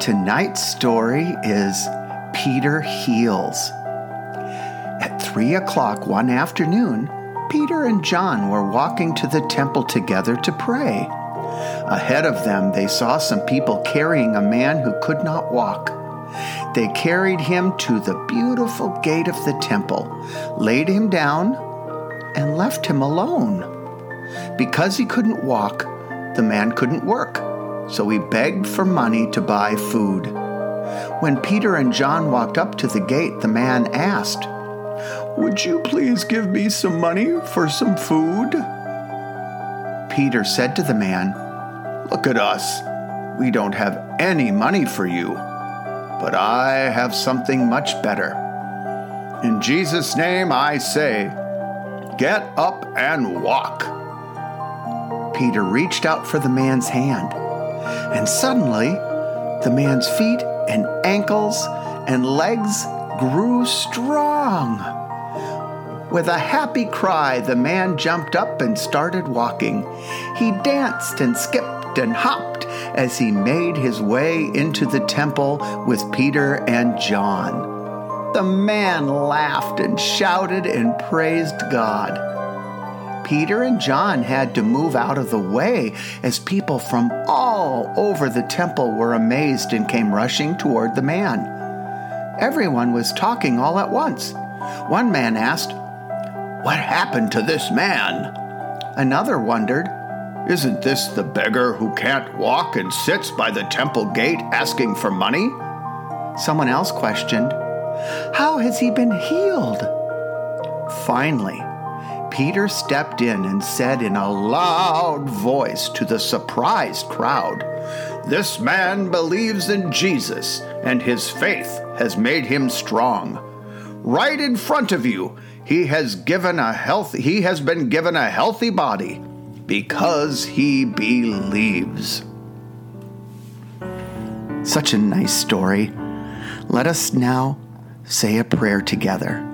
Tonight's story is Peter Heals. At three o'clock one afternoon, Peter and John were walking to the temple together to pray. Ahead of them, they saw some people carrying a man who could not walk. They carried him to the beautiful gate of the temple, laid him down, and left him alone. Because he couldn't walk, the man couldn't work, so he begged for money to buy food. When Peter and John walked up to the gate, the man asked, would you please give me some money for some food? Peter said to the man, Look at us. We don't have any money for you, but I have something much better. In Jesus' name I say, get up and walk. Peter reached out for the man's hand, and suddenly the man's feet and ankles and legs grew strong. With a happy cry, the man jumped up and started walking. He danced and skipped and hopped as he made his way into the temple with Peter and John. The man laughed and shouted and praised God. Peter and John had to move out of the way as people from all over the temple were amazed and came rushing toward the man. Everyone was talking all at once. One man asked, what happened to this man? Another wondered, Isn't this the beggar who can't walk and sits by the temple gate asking for money? Someone else questioned, How has he been healed? Finally, Peter stepped in and said in a loud voice to the surprised crowd, This man believes in Jesus, and his faith has made him strong. Right in front of you, he has given a health he has been given a healthy body because he believes. Such a nice story. Let us now say a prayer together.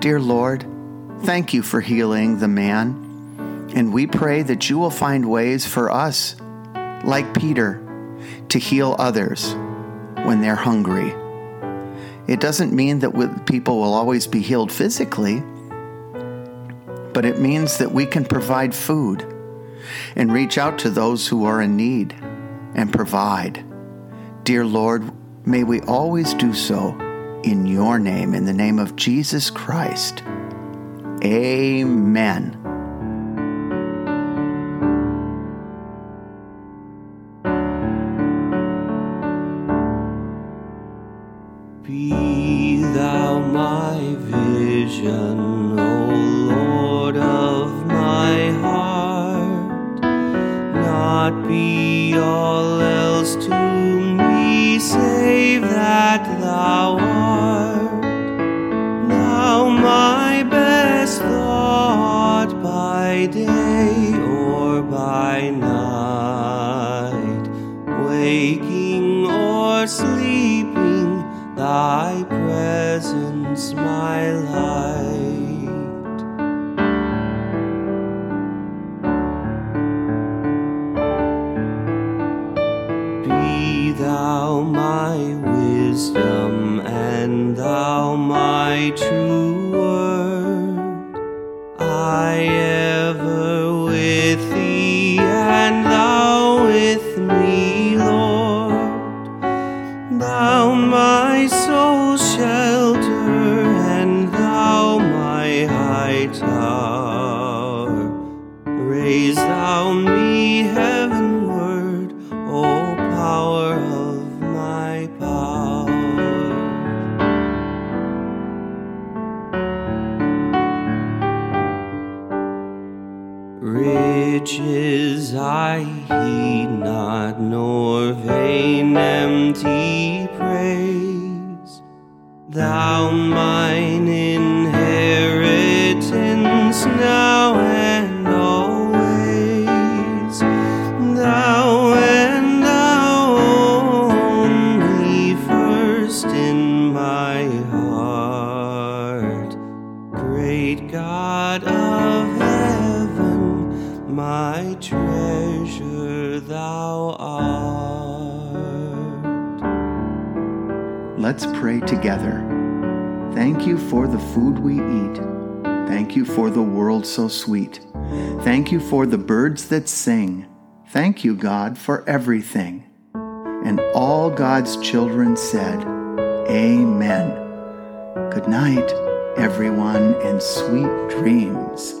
Dear Lord, thank you for healing the man, and we pray that you will find ways for us, like Peter, to heal others when they're hungry. It doesn't mean that people will always be healed physically, but it means that we can provide food and reach out to those who are in need and provide. Dear Lord, may we always do so in your name, in the name of Jesus Christ. Amen. Be thou my vision, O Lord of my heart, not be all else to me save that thou art. Now my by day or by night, waking or sleeping, thy presence my light. Be thou my wisdom and thou my true Thou my soul shelter Thou mine inheritance now and always. Thou and thou only first in my heart. Great God of heaven, my treasure Let's pray together. Thank you for the food we eat. Thank you for the world so sweet. Thank you for the birds that sing. Thank you, God, for everything. And all God's children said, Amen. Good night, everyone, and sweet dreams.